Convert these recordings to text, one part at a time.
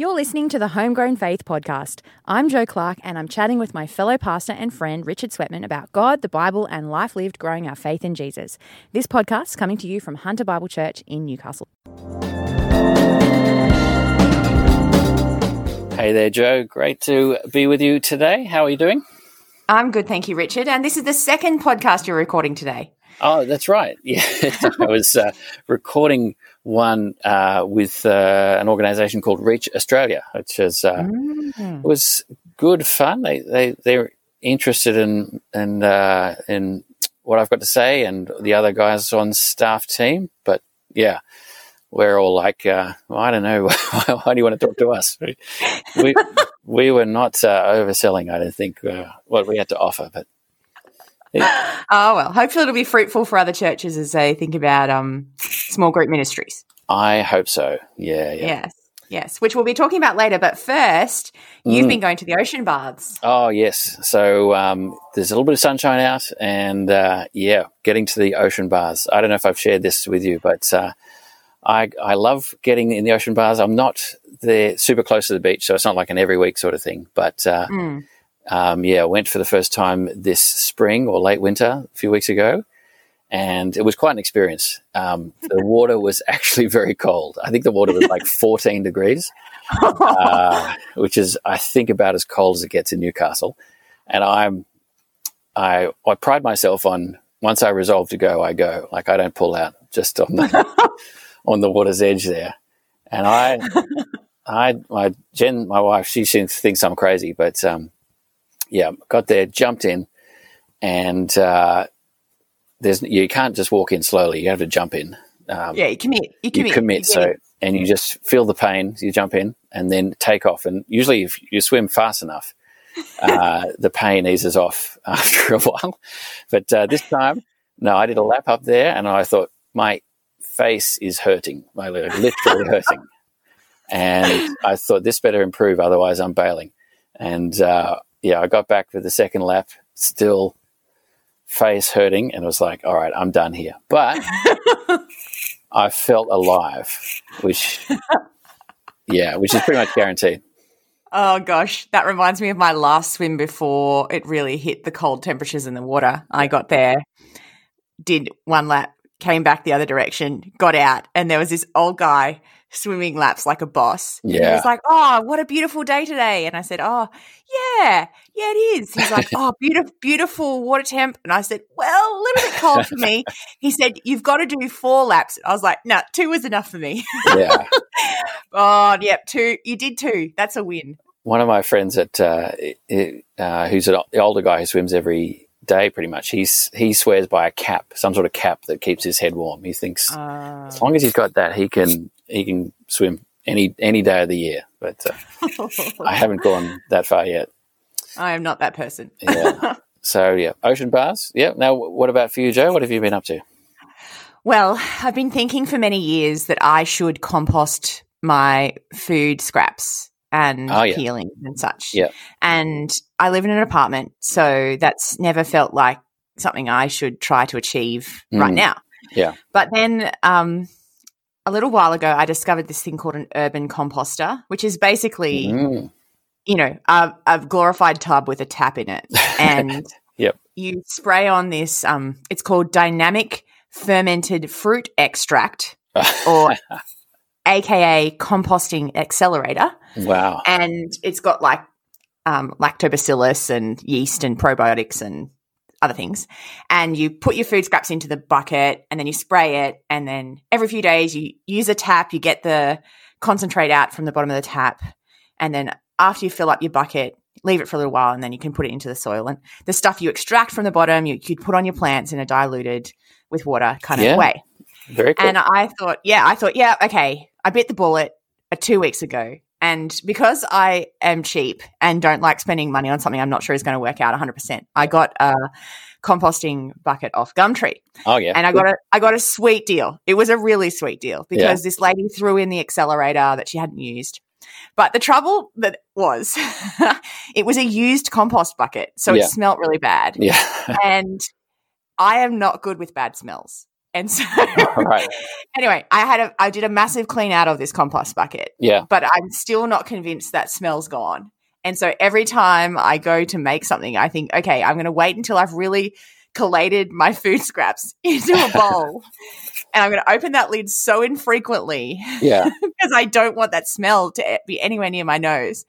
You're listening to the Homegrown Faith podcast. I'm Joe Clark, and I'm chatting with my fellow pastor and friend Richard Sweatman about God, the Bible, and life lived growing our faith in Jesus. This podcast is coming to you from Hunter Bible Church in Newcastle. Hey there, Joe. Great to be with you today. How are you doing? I'm good, thank you, Richard. And this is the second podcast you're recording today. Oh, that's right. Yeah, I was uh, recording one uh, with uh, an organisation called Reach Australia, which is uh, mm. was good fun. They they they're interested in in uh, in what I've got to say and the other guys on staff team. But yeah, we're all like, uh, well, I don't know, why do you want to talk to us? We we were not uh, overselling, I don't think, what we had to offer, but. Yeah. Oh well, hopefully it'll be fruitful for other churches as they think about um, small group ministries. I hope so. Yeah, yeah. Yes. Yes, which we'll be talking about later. But first, you've mm. been going to the ocean baths. Oh, yes. So um, there's a little bit of sunshine out, and uh, yeah, getting to the ocean baths. I don't know if I've shared this with you, but uh, I, I love getting in the ocean baths. I'm not there super close to the beach, so it's not like an every week sort of thing. But uh, mm. Um, yeah, I went for the first time this spring or late winter a few weeks ago and it was quite an experience. Um, the water was actually very cold. I think the water was like 14 degrees, uh, which is, I think, about as cold as it gets in Newcastle. And I'm, I, I pride myself on once I resolve to go, I go. Like I don't pull out just on the on the water's edge there. And I, I, my Jen, my wife, she thinks I'm crazy, but um, yeah, got there, jumped in, and uh, there's you can't just walk in slowly. You have to jump in. Um, yeah, you commit. You commit. You commit. You so and you just feel the pain. You jump in and then take off. And usually, if you swim fast enough, uh, the pain eases off after a while. But uh, this time, no, I did a lap up there, and I thought my face is hurting, my literally hurting. And I thought this better improve, otherwise I'm bailing. And uh, yeah, I got back for the second lap, still face hurting and was like, all right, I'm done here. But I felt alive, which, yeah, which is pretty much guaranteed. Oh gosh, that reminds me of my last swim before it really hit the cold temperatures in the water. I got there, did one lap, came back the other direction, got out, and there was this old guy swimming laps like a boss. Yeah. He was like, Oh, what a beautiful day today. And I said, Oh, yeah, yeah, it is. He's like, Oh, beautiful, beautiful water temp. And I said, Well, a little bit cold for me. He said, You've got to do four laps. I was like, No, two was enough for me. Yeah. oh, yep, two. You did two. That's a win. One of my friends at uh, uh, who's an older guy who swims every day pretty much. He's he swears by a cap, some sort of cap that keeps his head warm. He thinks uh, as long as he's got that, he can he can swim any any day of the year. But uh, I haven't gone that far yet. I am not that person. yeah. So yeah, ocean baths. Yeah. Now, what about for you, Joe? What have you been up to? Well, I've been thinking for many years that I should compost my food scraps and oh, yeah. peeling and such. Yeah. And I live in an apartment, so that's never felt like something I should try to achieve mm. right now. Yeah. But then um, a little while ago, I discovered this thing called an urban composter, which is basically, mm. you know, a, a, glorified tub with a tap in it. And yep. you spray on this, um, it's called dynamic fermented fruit extract or AKA composting accelerator. Wow. And it's got like um, lactobacillus and yeast and probiotics and other things. And you put your food scraps into the bucket and then you spray it. And then every few days you use a tap, you get the concentrate out from the bottom of the tap. And then after you fill up your bucket, leave it for a little while and then you can put it into the soil. And the stuff you extract from the bottom, you could put on your plants in a diluted with water kind yeah. of way. Very cool. And I thought, yeah, I thought, yeah, okay, I bit the bullet uh, two weeks ago. And because I am cheap and don't like spending money on something I'm not sure is going to work out 100%, I got a composting bucket off Gumtree. Oh yeah. And I got a I got a sweet deal. It was a really sweet deal because yeah. this lady threw in the accelerator that she hadn't used. But the trouble that was it was a used compost bucket, so yeah. it smelt really bad. Yeah. and I am not good with bad smells. And so, right. anyway, I had a, I did a massive clean out of this compost bucket, Yeah. but I'm still not convinced that smell's gone. And so every time I go to make something, I think, okay, I'm going to wait until I've really collated my food scraps into a bowl. and I'm going to open that lid so infrequently Yeah. because I don't want that smell to be anywhere near my nose.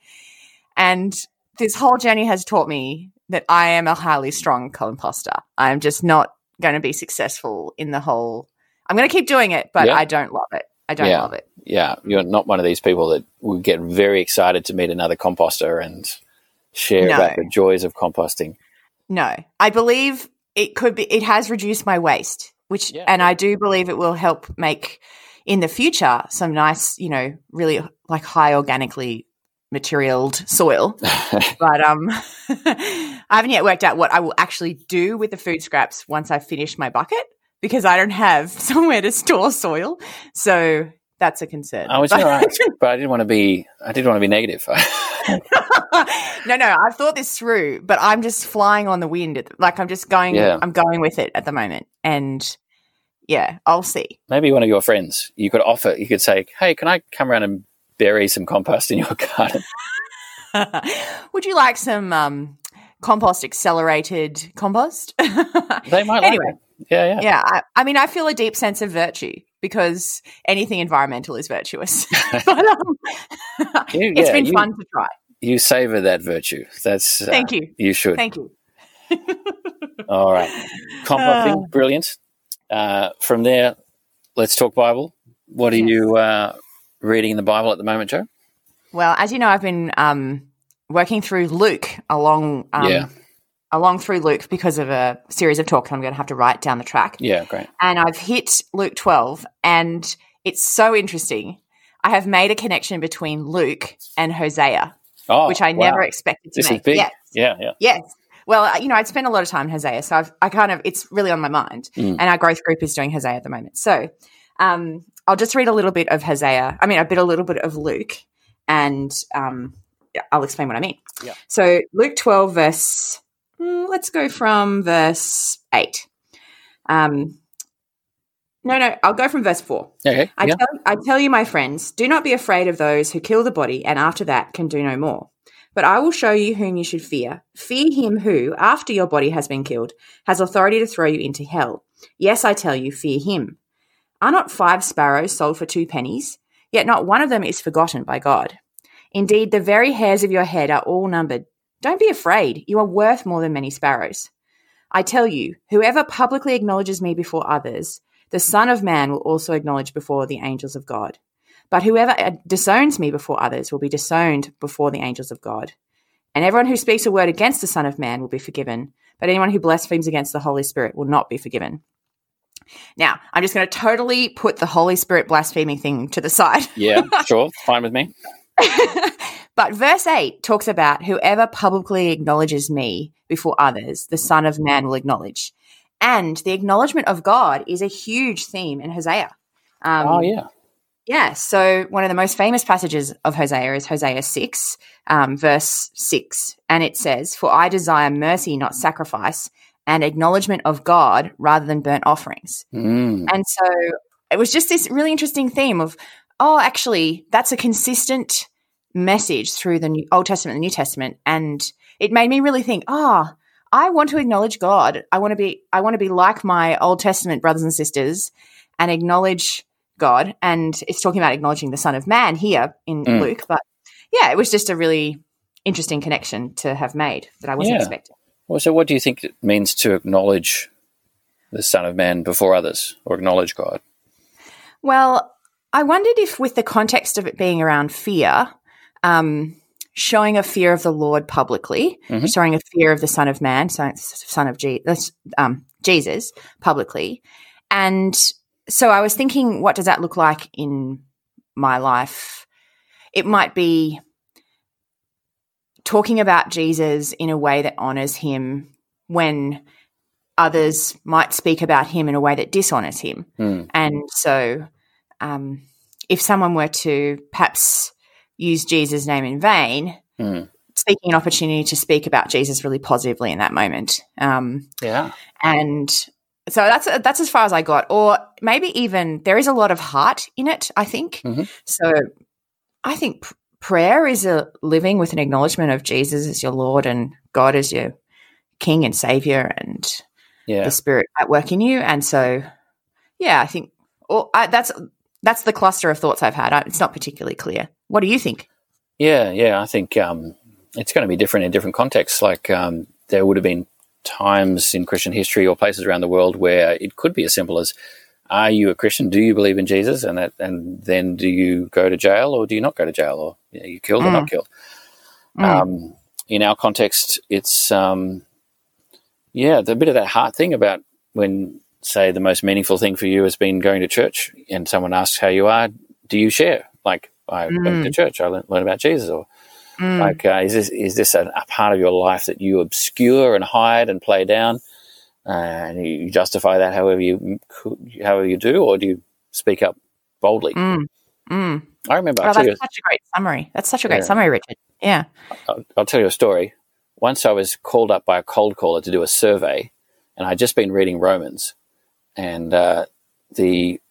And this whole journey has taught me that I am a highly strong composter. I'm just not going to be successful in the whole. I'm going to keep doing it, but Yeah. I don't love it. I don't Yeah. love it. Yeah. You're not one of these people that would get very excited to meet another composter and share No. about the joys of composting. No, I believe it could be. It has reduced my waste, which, Yeah. and I do believe it will help make in the future some nice, you know, really like high organically materialed soil. but um, I haven't yet worked out what I will actually do with the food scraps once I finish my bucket because I don't have somewhere to store soil. So that's a concern. Oh, it's But- all right. But I didn't want to be. I didn't want to be negative. no, no, I've thought this through, but I'm just flying on the wind. The- Like I'm just going, Yeah. I'm going with it at the moment, and yeah, I'll see. Maybe one of your friends. You could offer. You could say, "Hey, can I come around and bury some compost in your garden?" Would you like some um, compost accelerated compost? They might. Anyway. like it. Yeah. Yeah. yeah, I, I mean, I feel a deep sense of virtue because anything environmental is virtuous. but, um, You- it's yeah, been you- fun to try. You savor that virtue. That's. Uh, Thank you. You should. Thank you. All right. Composting, Ah. brilliant. Uh, from there, let's talk Bible. What are Yes. you uh, reading in the Bible at the moment, Joe? Well, as you know, I've been um, working through Luke along um, Yeah. along through Luke because of a series of talks I'm going to have to write down the track. Yeah, great. And I've hit Luke 12, and it's so interesting. I have made a connection between Luke and Hosea, Oh, which I wow. never expected to This make. is big. Yes. Yeah, yeah. Yes. Well, uh, you know, I'd spent a lot of time in Hosea, so I've, I kind of, it's really on my mind. Mm. And our growth group is doing Hosea at the moment. So um, I'll just read a little bit of Hosea, I mean, a bit, a little bit of Luke, and um, I'll explain what I mean. Yeah. So Luke 12, verse, mm, let's go from verse 8. Um, no, no, I'll go from verse 4. Okay. I, yeah. tell, I tell you, my friends, do not be afraid of those who kill the body and after that can do no more. But I will show you whom you should fear. Fear him who, after your body has been killed, has authority to throw you into hell. Yes, I tell you, fear him. Are not five sparrows sold for two pennies? Yet not one of them is forgotten by God. Indeed, the very hairs of your head are all numbered. Don't be afraid. You are worth more than many sparrows. I tell you, whoever publicly acknowledges me before others, the Son of Man will also acknowledge before the angels of God. But whoever uh, disowns me before others will be disowned before the angels of God. And everyone who speaks a word against the Son of Man will be forgiven, but anyone who blasphemes against the Holy Spirit will not be forgiven. Now, I'm just going to totally put the Holy Spirit blaspheming thing to the side. Yeah, sure. Fine with me. but verse 8 talks about whoever publicly acknowledges me before others, the Son of Man will acknowledge. And the acknowledgement of God is a huge theme in Hosea. Um, oh, yeah. Yeah. So one of the most famous passages of Hosea is Hosea 6, um, verse 6. And it says, For I desire mercy, not sacrifice, and acknowledgement of God rather than burnt offerings. Mm. And so it was just this really interesting theme of, oh, actually, that's a consistent message through the New, Old Testament and the New Testament. And it made me really think, oh, I want to acknowledge God. I want to be, I want to be like my Old Testament brothers and sisters and acknowledge God. And it's talking about acknowledging the Son of Man here in Mm. Luke. But yeah, it was just a really interesting connection to have made that I wasn't Yeah. expecting. Well, so what do you think it means to acknowledge the Son of Man before others or acknowledge God? Well, I wondered if, with the context of it being around fear, um, showing a fear of the Lord publicly, Mhm. showing a fear of the Son of Man, son, son of Je- um, Jesus publicly, and so I was thinking, what does that look like in my life? It might be talking about Jesus in a way that honors him when others might speak about him in a way that dishonors him. Mm. And so, um, if someone were to perhaps use Jesus' name in vain, Mm. seeking an opportunity to speak about Jesus really positively in that moment. Um, Yeah. and so that's that's as far as I got. Or maybe even there is a lot of heart in it. I think Mhm. so. I think prayer is a living with an acknowledgement of Jesus as your Lord and God as your King and Savior and Yeah. the Spirit at work in you. And so, yeah, I think or I, that's that's the cluster of thoughts I've had. I, it's not particularly clear. What do you think? Yeah, yeah. I think um, it's going to be different in different contexts. Like um, there would have been times in Christian history or places around the world where it could be as simple as, "Are you a Christian? Do you believe in Jesus?" And that, and then do you go to jail or do you not go to jail, or you know, you killed or Mm. not killed? Mm. Um, in our context, it's um, yeah, the bit of that heart thing about when say the most meaningful thing for you has been going to church, and someone asks how you are, do you share? Like I went to church, I learned, learned about Jesus, or Mm. like, uh, is this is this a, a part of your life that you obscure and hide and play down, uh, and you, justify that however you however you do, or do you speak up boldly? Mm. Mm. I remember. Oh, you, that's such a great summary. That's such a great Yeah. summary, Richard. Yeah. I'll, I'll tell you a story. Once I was called up by a cold caller to do a survey, and I'd just been reading Romans, and uh, the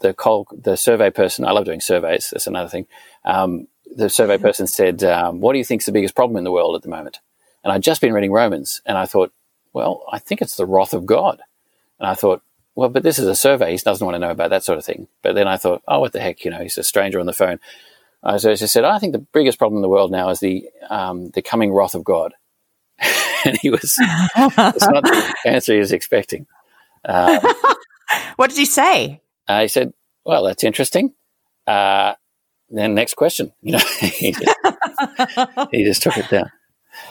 the cold, the survey person. I love doing surveys. That's another thing. Um, the survey person said, um, "What do you think is the biggest problem in the world at the moment?" And I'd just been reading Romans, and I thought, "Well, I think it's the wrath of God." And I thought, "Well, but this is a survey. He doesn't want to know about that sort of thing." But then I thought, "Oh, what the heck? You know, he's a stranger on the phone." So I just said, "I think the biggest problem in the world now is the um, the coming wrath of God." and he was it's not the answer he was expecting. Uh, What did he say? uh, he said, "Well, that's interesting." Uh, then next question, you know, he, just, he just took it down.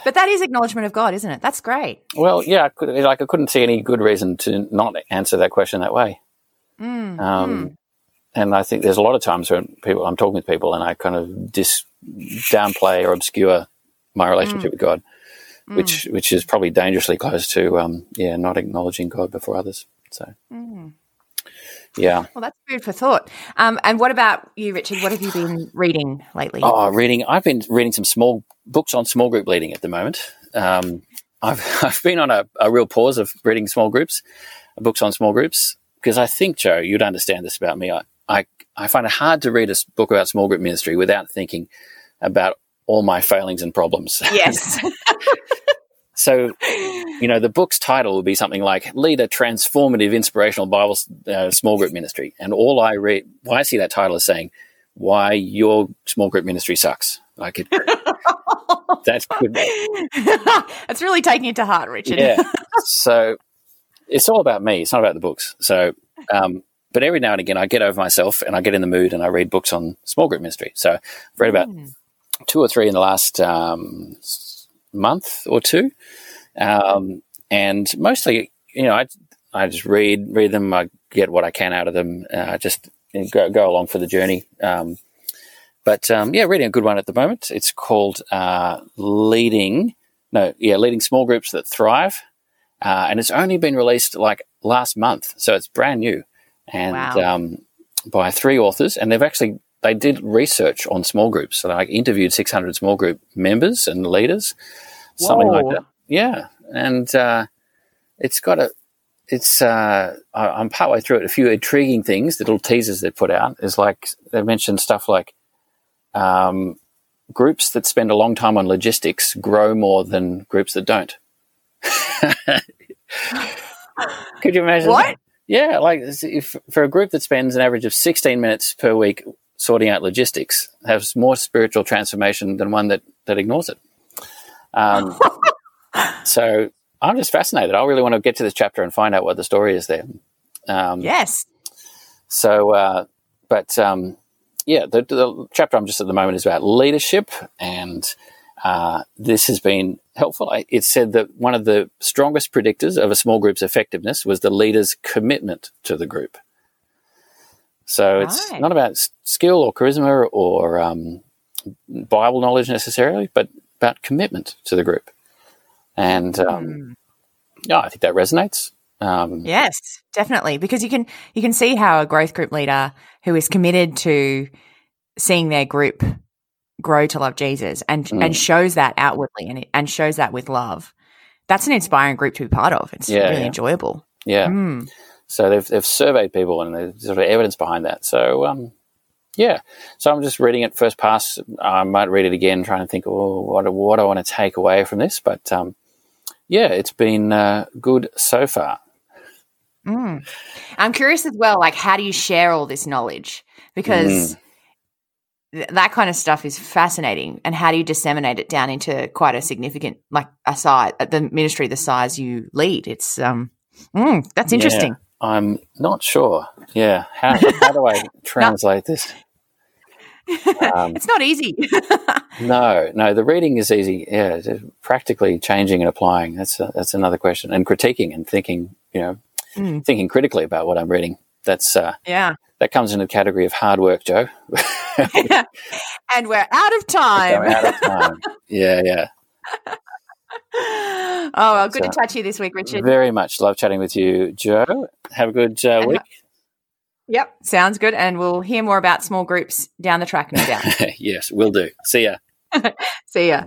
But that is acknowledgement of God, isn't it? That's great. Well, yeah, I could, like I couldn't see any good reason to not answer that question that way. Mm. Um, And I think there's a lot of times when people I'm talking with people and I kind of dis downplay or obscure my relationship with God, which which is probably dangerously close to um, yeah not acknowledging God before others. So Mm. yeah. Well, that's food for thought. Um, and what about you, Richard? What have you been reading lately? Oh, reading. I've been reading some small books on small group leading at the moment. Um, I've I've been on a, a real pause of reading small groups, books on small groups, because I think Joe, you'd understand this about me. I, I I find it hard to read a book about small group ministry without thinking about all my failings and problems. yes. so, you know, the book's title would be something like "Lead a Transformative Inspirational Bible uh, Small Group Ministry," and all I read, why I see that title is saying why your small group ministry sucks. Like it, that could That's really taking it to heart, Richard. yeah. So it's all about me. It's not about the books. So, um, but every now and again, I get over myself and I get in the mood and I read books on small group ministry. So I've read about two or three in the last um, month or two, um, and mostly, you know, I I just read read them. I get what I can out of them. Uh, just go go along for the journey. Um, but um, yeah, reading a good one at the moment. It's called uh, Leading. No, yeah, leading small groups that thrive, uh, and it's only been released like last month, so it's brand new, and Wow. um, by three authors, and they've actually they did research on small groups. So they interviewed 600 small group members and leaders, something like that. Yeah, and uh, it's got a. It's uh, I- I'm partway through it. A few intriguing things, little teasers they put out is like they mentioned stuff like um, groups that spend a long time on logistics grow more than groups that don't. Could you imagine? What? that? Yeah, like if for a group that spends an average of 16 minutes per week sorting out logistics, has more spiritual transformation than one that that ignores it. Um, so I'm just fascinated. I really want to get to this chapter and find out what the story is there. Um, Yes. so, uh, but um, yeah, the, the chapter I'm just at the moment is about leadership, and uh, this has been helpful. I- It said that one of the strongest predictors of a small group's effectiveness was the leader's commitment to the group. So it's not about skill or charisma or um, Bible knowledge necessarily, but about commitment to the group. And um, yeah, I think that resonates. Um, Yes, definitely. Because you can you can see how a growth group leader who is committed to seeing their group grow to love Jesus and Mm. and shows that outwardly and and shows that with love. That's an inspiring group to be part of. It's Yeah, really yeah. enjoyable. Yeah. Mm. So they've they've surveyed people and there's sort of evidence behind that. So um, yeah. So I'm just reading it first pass. I might read it again, trying to think, oh, what what I want to take away from this. But um, yeah, it's been uh, good so far. Mm. I'm curious as well, like how do you share all this knowledge? Because th- that kind of stuff is fascinating. And how do you disseminate it down into quite a significant, like a size, the ministry the size you lead? It's um, mm, that's interesting. Yeah, I'm not sure. Yeah, how how do I translate this? Um, it's not easy. no, no. The reading is easy. Yeah, practically changing and applying. That's a, that's another question. And critiquing and thinking. You know, mm. thinking critically about what I'm reading. That's uh, yeah. That comes in the category of hard work, Joe. and we're out of time. We're out of time. yeah, yeah. Oh well, good to touch you this week, Richard. Very much love chatting with you, Joe. Have a good uh, week. Yep, sounds good. And we'll hear more about small groups down the track, no doubt. yes, we'll do. See ya. See ya.